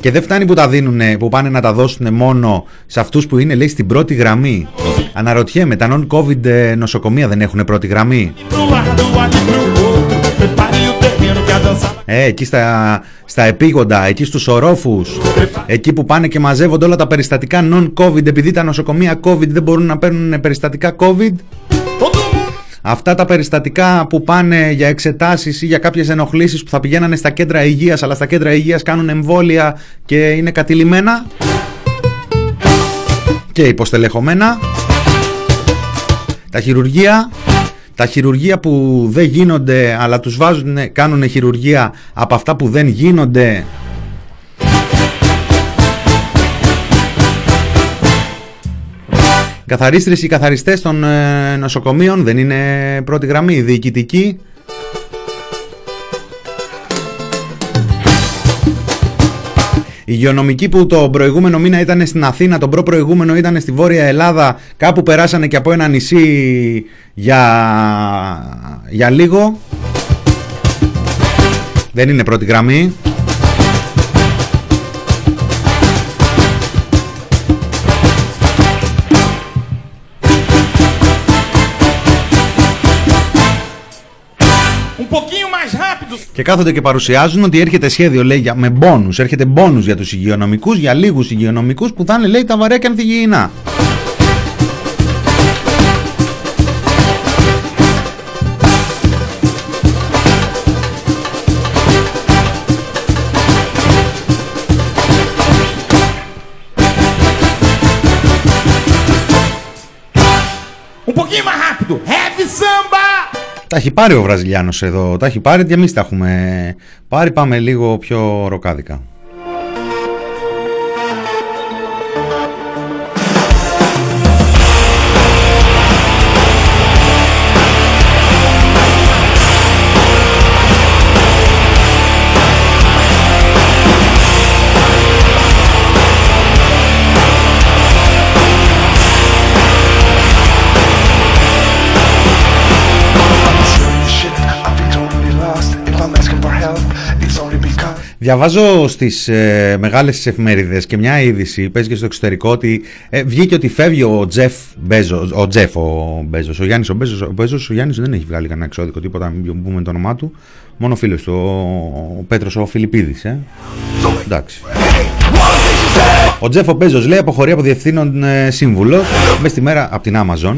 Και δεν φτάνει που τα δίνουνε, που πάνε να τα δώσουν μόνο σε αυτούς που είναι λέει στην πρώτη γραμμή. Αναρωτιέμαι, τα non-covid ε, νοσοκομεία δεν έχουν πρώτη γραμμή; Ε, εκεί στα, στα επίγοντα, εκεί στους ορόφους, εκεί που πάνε και μαζεύονται όλα τα περιστατικά non-covid επειδή τα νοσοκομεία covid δεν μπορούν να παίρνουν περιστατικά covid; Αυτά τα περιστατικά που πάνε για εξετάσεις ή για κάποιες ενοχλήσεις που θα πηγαίνανε στα κέντρα υγείας αλλά στα κέντρα υγείας κάνουν εμβόλια και είναι κατηλημένα και υποστελεχωμένα; Τα χειρουργεία τα χειρουργεία που δεν γίνονται αλλά τους βάζουν, κάνουν χειρουργία από αυτά που δεν γίνονται. Καθαρίστρες ή καθαριστές των ε, νοσοκομείων δεν είναι πρώτη γραμμή, διοικητική Η υγειονομικοί που το προηγούμενο μήνα ήταν στην Αθήνα, τον προ-προηγούμενο ήταν στη Βόρεια Ελλάδα, κάπου περάσανε και από ένα νησί για, για λίγο. Δεν είναι πρώτη γραμμή. Και κάθονται και παρουσιάζουν ότι έρχεται σχέδιο, λέει, με μπόνους, έρχεται μπόνους για τους υγειονομικούς, για λίγους υγειονομικούς που θα είναι, λέει, τα βαρέα και ανθυγιεινά. Τα έχει πάρει ο Βραζιλιάνος εδώ, τα έχει πάρει και εμείς τα έχουμε πάρει. Πάμε λίγο πιο ροκάδικα. Διαβάζω στις ε, μεγάλες εφημερίδες και μια είδηση, παίζει και στο εξωτερικό, ότι ε, βγήκε ότι φεύγει ο Τζεφ Μπέζο. Ο Τζεφ ο Μπέζος. Ο Γιάννης ο Μπέζος. Ο, Μπέζος, ο Γιάννης δεν έχει βγάλει κανένα εξώδικο τίποτα, μην πούμε το όνομά του. Μόνο φίλος του, ο, ο Πέτρος ο Φιλιππίδης. Ε. Εντάξει. Ο Τζεφ ο Μπέζος λέει αποχωρεί από διευθύνων ε, σύμβουλος. Μες στη μέρα από την Amazon.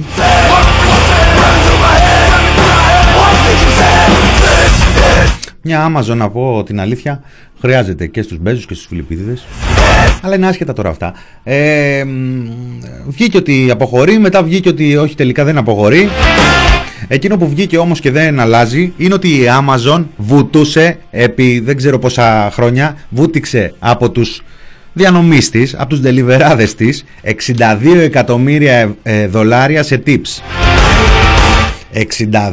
Μια Amazon να πω την αλήθεια χρειάζεται και στους Μπέζους και στους Φιλιππίδες αλλά είναι άσχετα τώρα αυτά. Ε, βγήκε ότι αποχωρεί μετά βγήκε ότι όχι τελικά δεν αποχωρεί. Εκείνο που βγήκε όμως και δεν αλλάζει είναι ότι η Amazon βουτούσε επί δεν ξέρω πόσα χρόνια βούτυξε από τους διανομής της, από τους δελιβεράδες της 62 εκατομμύρια ε, δολάρια σε tips.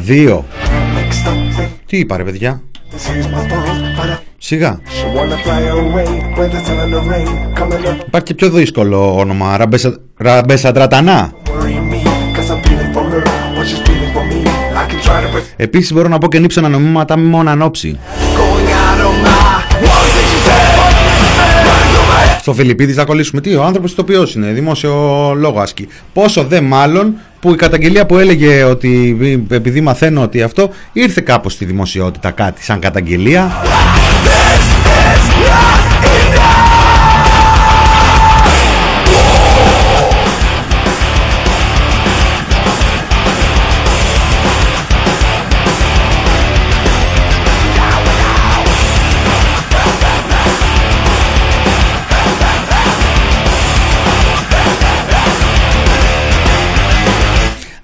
62 Τι είπα ρε παιδιά; Σιγά. Υπάρχει και πιο δύσκολο όνομα. Ραμπέσα, Ραμπέσα Τρατανά. Επίσης μπορώ να πω και νύψωνα νομίματα μη μόνο ανόψη. Στο Φιλιππίδης θα κολλήσουμε. Τι, ο άνθρωπος ηθοποιός είναι, δημόσιο λόγο ασκεί. Πόσο δε μάλλον που η καταγγελία που έλεγε ότι επειδή μαθαίνω ότι αυτό ήρθε κάπως στη δημοσιότητα κάτι σαν καταγγελία.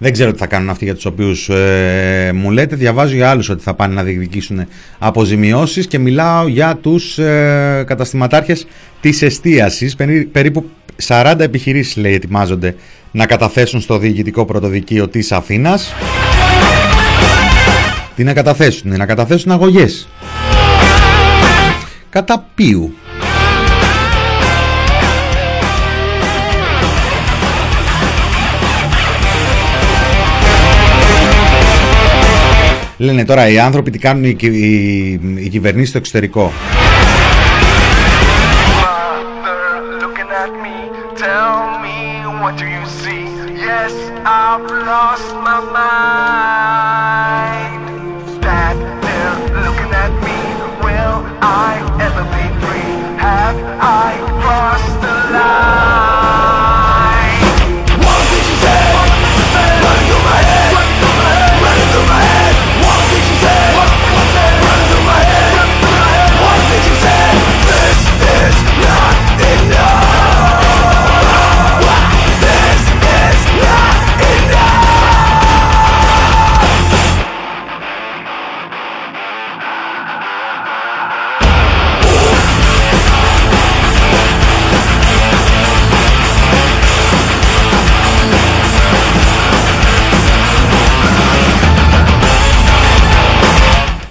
Δεν ξέρω τι θα κάνουν αυτοί για τους οποίους ε, μου λέτε. Διαβάζω για άλλους ότι θα πάνε να διεκδικήσουν αποζημιώσεις και μιλάω για τους ε, καταστηματάρχες της εστίασης. Περίπου 40 επιχειρήσεις λέει ετοιμάζονται να καταθέσουν στο Διοικητικό Πρωτοδικείο της Αθήνας. Τι να καταθέσουν, να καταθέσουν αγωγές. Κατά ποιου; Λένε τώρα οι άνθρωποι τι κάνουν οι, οι, οι κυβερνήσεις στο εξωτερικό.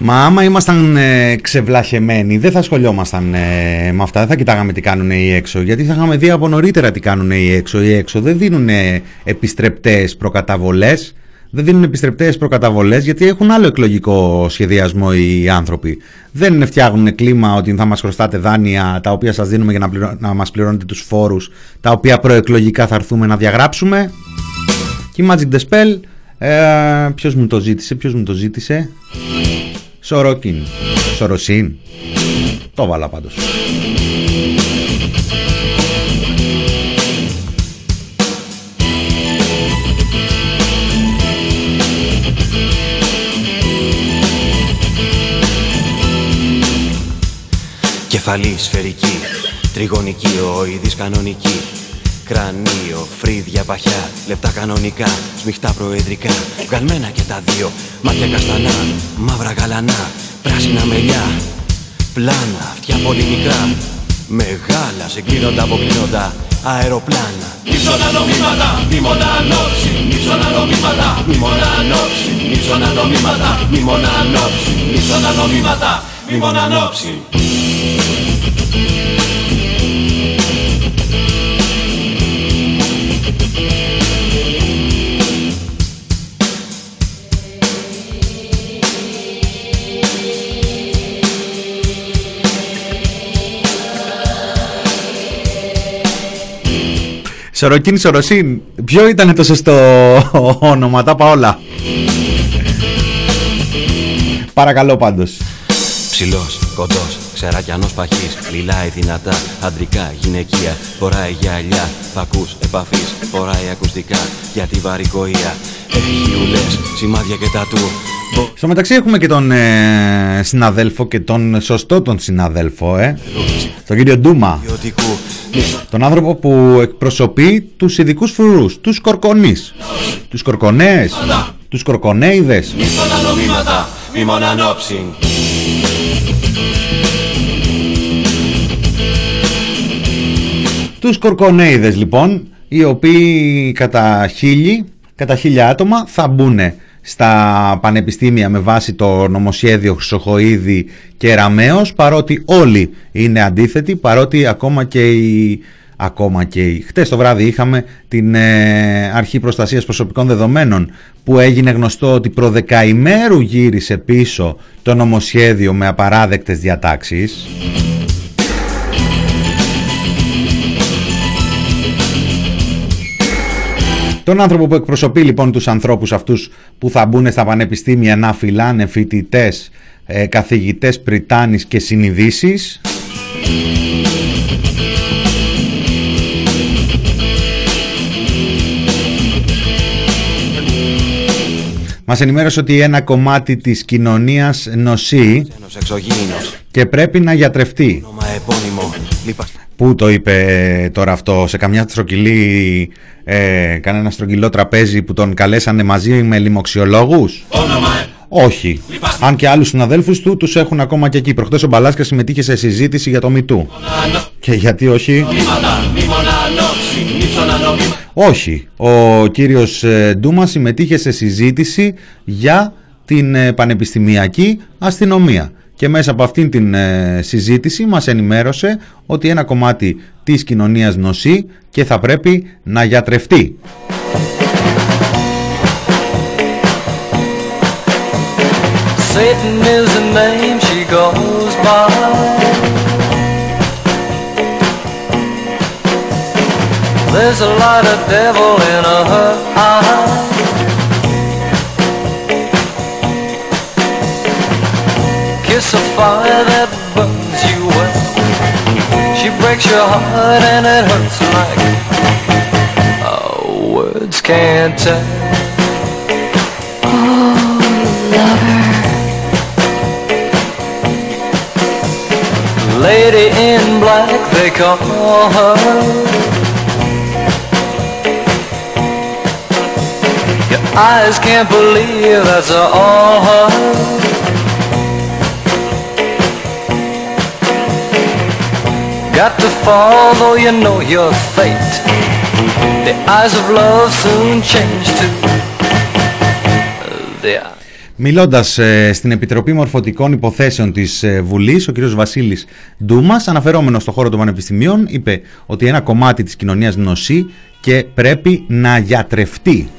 Μα άμα ήμασταν ε, ξεβλαχεμένοι, δεν θα ασχολιόμασταν ε, με αυτά. Δεν θα κοιτάγαμε τι κάνουν οι έξω. Γιατί θα είχαμε δει από νωρίτερα τι κάνουν οι έξω. Οι έξω δεν δίνουν ε, επιστρεπτές προκαταβολές. Δεν δίνουν επιστρεπτές προκαταβολές γιατί έχουν άλλο εκλογικό σχεδιασμό οι άνθρωποι. Δεν φτιάχνουν κλίμα ότι θα μας χρωστάτε δάνεια τα οποία σας δίνουμε για να, πληρω... να μας πληρώνετε τους φόρους, τα οποία προεκλογικά θα έρθουμε να διαγράψουμε. Και η Magic the Spell, ε, ποιος μου το ζήτησε, ποιος μου το ζήτησε; Σοροκίν. Σοροσίν. Το βάλα πάντως. Κεφαλή σφαιρική, τριγωνική, οειδής κανονική Κρανίο, φρύδια παχιά, λεπτά κανονικά, σμιχτά προεδρικά Βγαλμένα και τα δύο, μάτια καστανά, μαύρα γαλανά Πράσινα μελιά, πλάνα, αυτιά πολύ μικρά Μεγάλα, συγκλίνοντα, αποκλίνοντα, αεροπλάνα. Μίσονα νομίματα, μνήμονα ανόψη Μίσονα νομίματα, μνήμονα ανόψη Μίσονα νομίματα, μνήμονα ανόψη Μίσονα νομίματα, μνήμονα ανόψη Σοροκίν Σοροσίν. Ποιο ήταν το σωστό όνομα, τα όλα. Παρακαλώ πάντως. Ψηλός, κοντός, ξερακιανός παχής Λιλάει δυνατά, αντρικά, γυναικεία Φοράει γυαλιά, φακούς, επαφής Φοράει ακουστικά για τη βαρικοία Έχει ουλές, σημάδια και τατού Στο μεταξύ έχουμε και τον ε, συναδέλφο και τον σωστό τον συναδέλφο, ε. Τον κύριο Ντούμα. Ιωτικού, Τον άνθρωπο που εκπροσωπεί τους ειδικούς φρουρούς, τους κορκονείς, τους κορκονέες, τους κορκονέιδες. μίσονα νομίματα, μη μόνο ανόψη Τους κορκονέιδες λοιπόν, οι οποίοι κατά χίλιοι, κατά χίλια άτομα θα μπουν στα πανεπιστήμια με βάση το νομοσχέδιο Χρυσοχοίδη και Ραμαίος παρότι όλοι είναι αντίθετοι, παρότι ακόμα και οι ακόμα και οι... Χτες το βράδυ είχαμε την ε, Αρχή Προστασίας Προσωπικών Δεδομένων που έγινε γνωστό ότι προδεκαημέρου γύρισε πίσω το νομοσχέδιο με απαράδεκτες διατάξεις. Τον άνθρωπο που εκπροσωπεί λοιπόν τους ανθρώπους αυτούς που θα μπουν στα πανεπιστήμια να φυλάνε φοιτητές, ε, καθηγητές πριτάνης και συνειδήσεις. Μας ενημέρωσε ότι ένα κομμάτι της κοινωνίας νοσεί Ένας εξωγήινος, και πρέπει να γιατρευτεί. Όνομα επώνυμο Λίπα Πού το είπε ε, τώρα αυτό, σε καμιά στρογγυλή, ε, κανένα στρογγυλό τραπέζι που τον καλέσανε μαζί με λοιμοξιολόγους; Όνομα Όχι. Αν και άλλους συναδέλφους του τους έχουν ακόμα και εκεί. Προχτές ο Μπαλάσκας συμμετείχε σε συζήτηση για το Μητού. Και γιατί όχι; νομίματα, μη μόνο ανόψη Μίσονα νομίματα Όχι. Ο κύριος ε, Ντούμα συμμετείχε σε συζήτηση για την ε, πανεπιστημιακή αστυνομία. Και μέσα από αυτήν την ε, συζήτηση μας ενημέρωσε ότι ένα κομμάτι της κοινωνίας νοσεί και θα πρέπει να γιατρευτεί. Satan is the name she goes by. There's a lot of devil in her eye. Kiss a fire that burns you well. She breaks your heart and it hurts like oh, words can't tell. Oh, Lady in black, they call her. Your eyes can't believe that's all her. To fall, though you know your fate. The eyes of love soon change to the eyes. Μιλώντας στην Επιτροπή Μορφωτικών Υποθέσεων της ε, Βουλής, ο κ. Βασίλης Ντούμας, αναφερόμενος στο χώρο των πανεπιστημίων, είπε ότι ένα κομμάτι της κοινωνίας νοσεί και πρέπει να γιατρευτεί.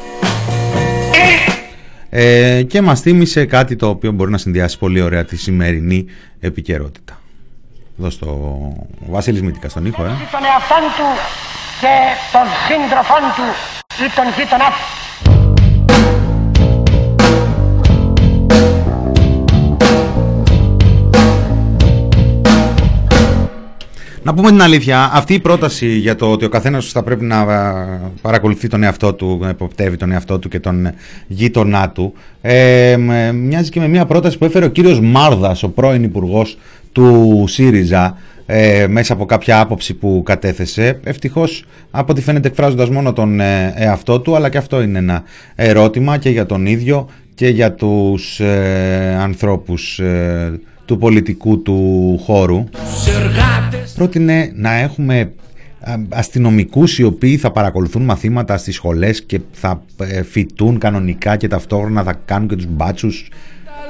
Ε, και μας θύμισε κάτι το οποίο μπορεί να συνδυάσει πολύ ωραία τη σημερινή επικαιρότητα. Εδώ στο ο Μήτικα στον ήχο, ε. Τον εαυτόν του και των σύντροφών του ή των γείτονά του. Να πούμε την αλήθεια, αυτή η πρόταση για το ότι ο καθένας θα πρέπει να ε, παρακολουθεί τον εαυτό του, να εποπτεύει τον εαυτό του και τον γείτονά του, ε, ε, μοιάζει και με μια πρόταση που έφερε ο κύριος Μάρδας, ο πρώην Υπουργός του ΣΥΡΙΖΑ, ε, μέσα από κάποια άποψη που κατέθεσε. Ευτυχώς από ό,τι φαίνεται εκφράζοντας μόνο τον ε, εαυτό του, αλλά και αυτό είναι ένα ερώτημα και για τον ίδιο και για τους ε, ανθρώπους ε, του πολιτικού του χώρου. Πρότεινε να έχουμε αστυνομικούς οι οποίοι θα παρακολουθούν μαθήματα στις σχολές και θα φοιτούν κανονικά και ταυτόχρονα θα κάνουν και τους μπάτσους.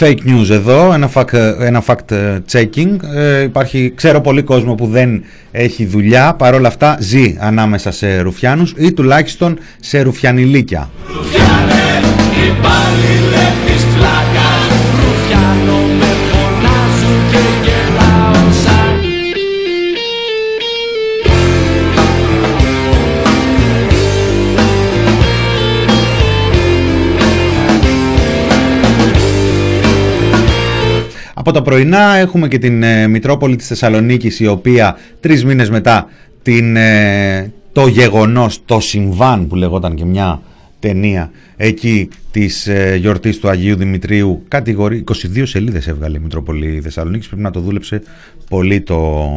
fake news εδώ, ένα fact, ένα fact ε, checking. Ε, υπάρχει, ξέρω πολύ κόσμο που δεν έχει δουλειά, παρόλα αυτά ζει ανάμεσα σε ρουφιάνους ή τουλάχιστον σε ρουφιανιλίκια. Από τα πρωινά έχουμε και την ε, Μητρόπολη της Θεσσαλονίκης η οποία τρεις μήνες μετά την, ε, το γεγονός, το συμβάν που λεγόταν και μια ταινία εκεί της ε, γιορτής του Αγίου Δημητρίου κατηγορεί 22 σελίδες έβγαλε η Μητρόπολη Θεσσαλονίκης πρέπει να το δούλεψε πολύ το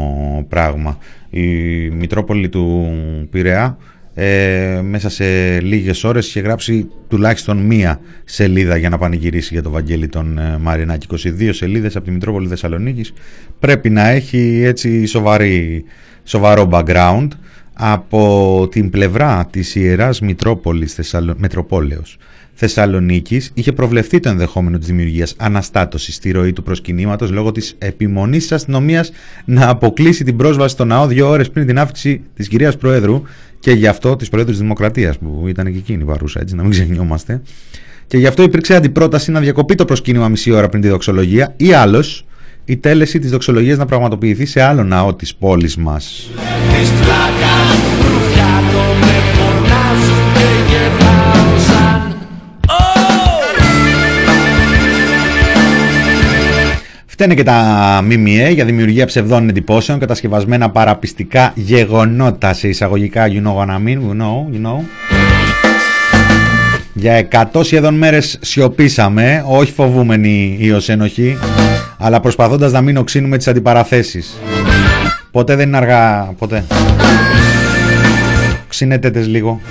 πράγμα. Η Μητρόπολη του Πειραιά ε, μέσα σε λίγες ώρες είχε γράψει τουλάχιστον μία σελίδα για να πανηγυρίσει για το Βαγγέλη των ε, Μαρινάκη. 22 σελίδες από τη Μητρόπολη Θεσσαλονίκης. Πρέπει να έχει έτσι σοβαρή, σοβαρό background από την πλευρά της Ιεράς Μητρόπολης Θεσσαλο... Μετροπόλεως Θεσσαλονίκης είχε προβλεφθεί το ενδεχόμενο της δημιουργίας αναστάτωσης στη ροή του προσκυνήματος λόγω της επιμονής της αστυνομίας να αποκλείσει την πρόσβαση στο ναό δύο ώρες πριν την άφηξη της κυρίας Προέδρου και γι' αυτό της Προέδρου της Δημοκρατίας που ήταν και εκείνη παρούσα, έτσι, να μην ξεχνιόμαστε. Και γι' αυτό υπήρξε αντιπρόταση να διακοπεί το προσκύνημα μισή ώρα πριν τη δοξολογία ή άλλως η τέλεση της δοξολογίας να πραγματοποιηθεί σε άλλο ναό της πόλης μας. Φταίνε και τα ΜΜΕ για δημιουργία ψευδών εντυπώσεων, κατασκευασμένα παραπιστικά γεγονότα σε εισαγωγικά you know what I mean, you know, you know. Για 100 σχεδόν μέρες σιωπήσαμε, όχι φοβούμενοι ή ως ενοχή, αλλά προσπαθώντας να μην οξύνουμε τις αντιπαραθέσεις. Ποτέ δεν είναι αργά, ποτέ. Ξύνετε τες λίγο.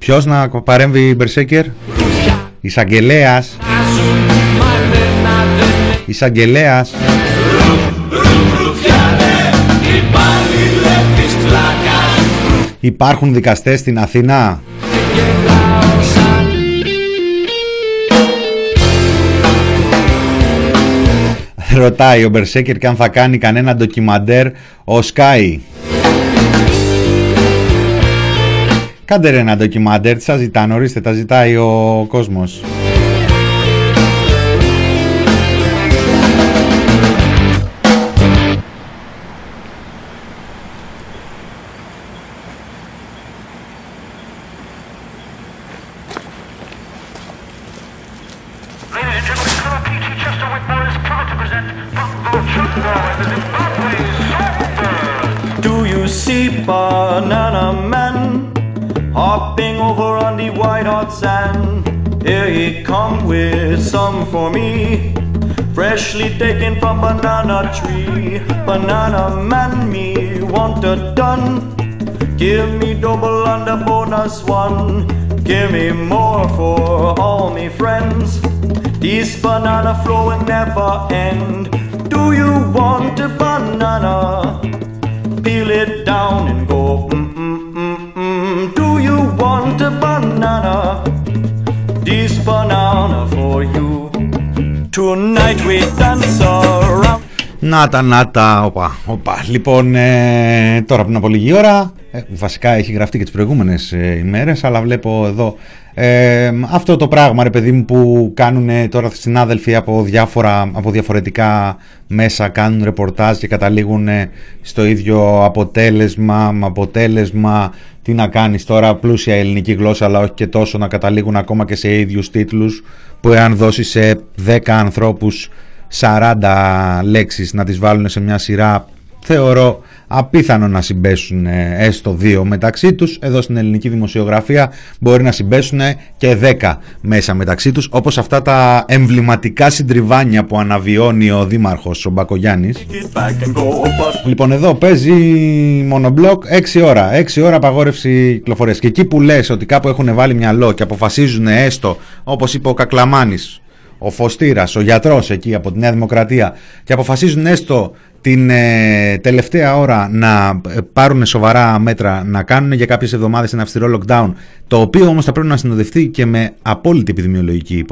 Ποιος να παρέμβει η Μπερσέκερ; Εισαγγελέας. Εισαγγελέας. Υπάρχουν δικαστές στην Αθήνα; Ρωτάει ο Μπερσέκερ και αν θα κάνει κανένα ντοκιμαντέρ ο Σκάι Κάντε ρε ένα ντοκιμάντερ, τι σας ζητάνε, ορίστε, τα ζητάει ο κόσμος. Freshly taken from banana tree. Banana man, me want a done. Give me double and a bonus one. Give me more for all me friends. This banana flow will never end. Do you want a banana? Peel it down and go. Tonight we dance around. Να τα, να τα, οπα, οπα. Λοιπόν, ε, τώρα πριν από λίγη ώρα, ε, βασικά έχει γραφτεί και τις προηγούμενες ε, ημέρες, αλλά βλέπω εδώ ε, αυτό το πράγμα, ρε παιδί μου, που κάνουν τώρα συνάδελφοι από, διάφορα, από διαφορετικά μέσα, κάνουν ρεπορτάζ και καταλήγουν στο ίδιο αποτέλεσμα, αποτέλεσμα, τι να κάνεις τώρα, πλούσια ελληνική γλώσσα, αλλά όχι και τόσο να καταλήγουν ακόμα και σε ίδιους τίτλους, που εάν δώσει σε 10 ανθρώπους 40 λέξεις να τις βάλουν σε μια σειρά θεωρώ απίθανο να συμπέσουν ε, έστω δύο μεταξύ τους. Εδώ στην ελληνική δημοσιογραφία μπορεί να συμπέσουν και 10 μέσα μεταξύ τους όπως αυτά τα εμβληματικά συντριβάνια που αναβιώνει ο Δήμαρχος ο Μπακογιάννης. Λοιπόν εδώ παίζει μονομπλοκ 6 ώρα 6 ώρα απαγόρευση κυκλοφορίας. Και εκεί που λες ότι κάπου έχουν βάλει μυαλό και αποφασίζουν έστω όπως είπε ο Κακλαμάνης ο Φωστήρας, ο γιατρός εκεί από τη Νέα Δημοκρατία και αποφασίζουν έστω την ε, τελευταία ώρα να ε, πάρουν σοβαρά μέτρα, να κάνουν για κάποιες εβδομάδες ένα αυστηρό lockdown, το οποίο όμως θα πρέπει να συνοδευτεί και με απόλυτη επιδημιολογική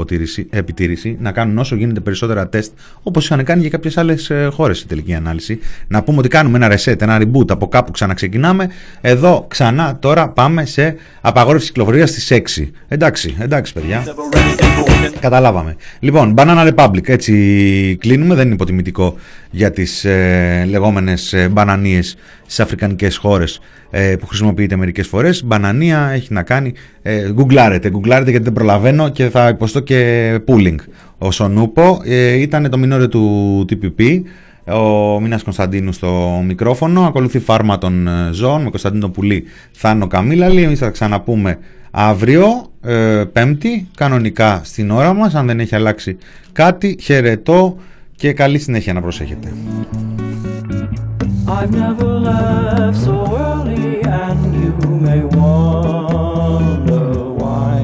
επιτήρηση, να κάνουν όσο γίνεται περισσότερα τεστ, όπως είχαν κάνει για κάποιες άλλες ε, χώρες στη τελική ανάλυση. Να πούμε ότι κάνουμε ένα reset, ένα reboot, από κάπου ξαναξεκινάμε. Εδώ ξανά τώρα πάμε σε απαγόρευση κυκλοφορίας στις 6. Εντάξει, εντάξει παιδιά. Καταλάβαμε. Λοιπόν, Banana Republic, έτσι κλείνουμε, δεν είναι υποτιμητικό για τις ε, λεγόμενες ε, μπανανίες στις αφρικανικές χώρες ε, που χρησιμοποιείται μερικές φορές. Μπανανία έχει να κάνει, ε, γκουγκλάρετε, γκουγκλάρετε γιατί δεν προλαβαίνω και θα υποστώ και pooling. Ο Σονούπο ε, ήταν το μινόριο του TPP, ο Μίνας Κωνσταντίνου στο μικρόφωνο, ακολουθεί φάρμα των ε, ζώων με Κωνσταντίνο Πουλή, Θάνο Καμίλαλη, εμείς θα ξαναπούμε αύριο, ε, πέμπτη, κανονικά στην ώρα μας, αν δεν έχει αλλάξει κάτι, χαιρετώ και καλή συνέχεια να προσέχετε. I've never left so early and you may wonder why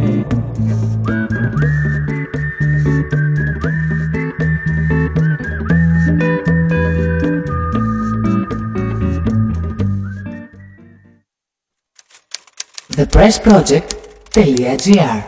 The Press Project.gr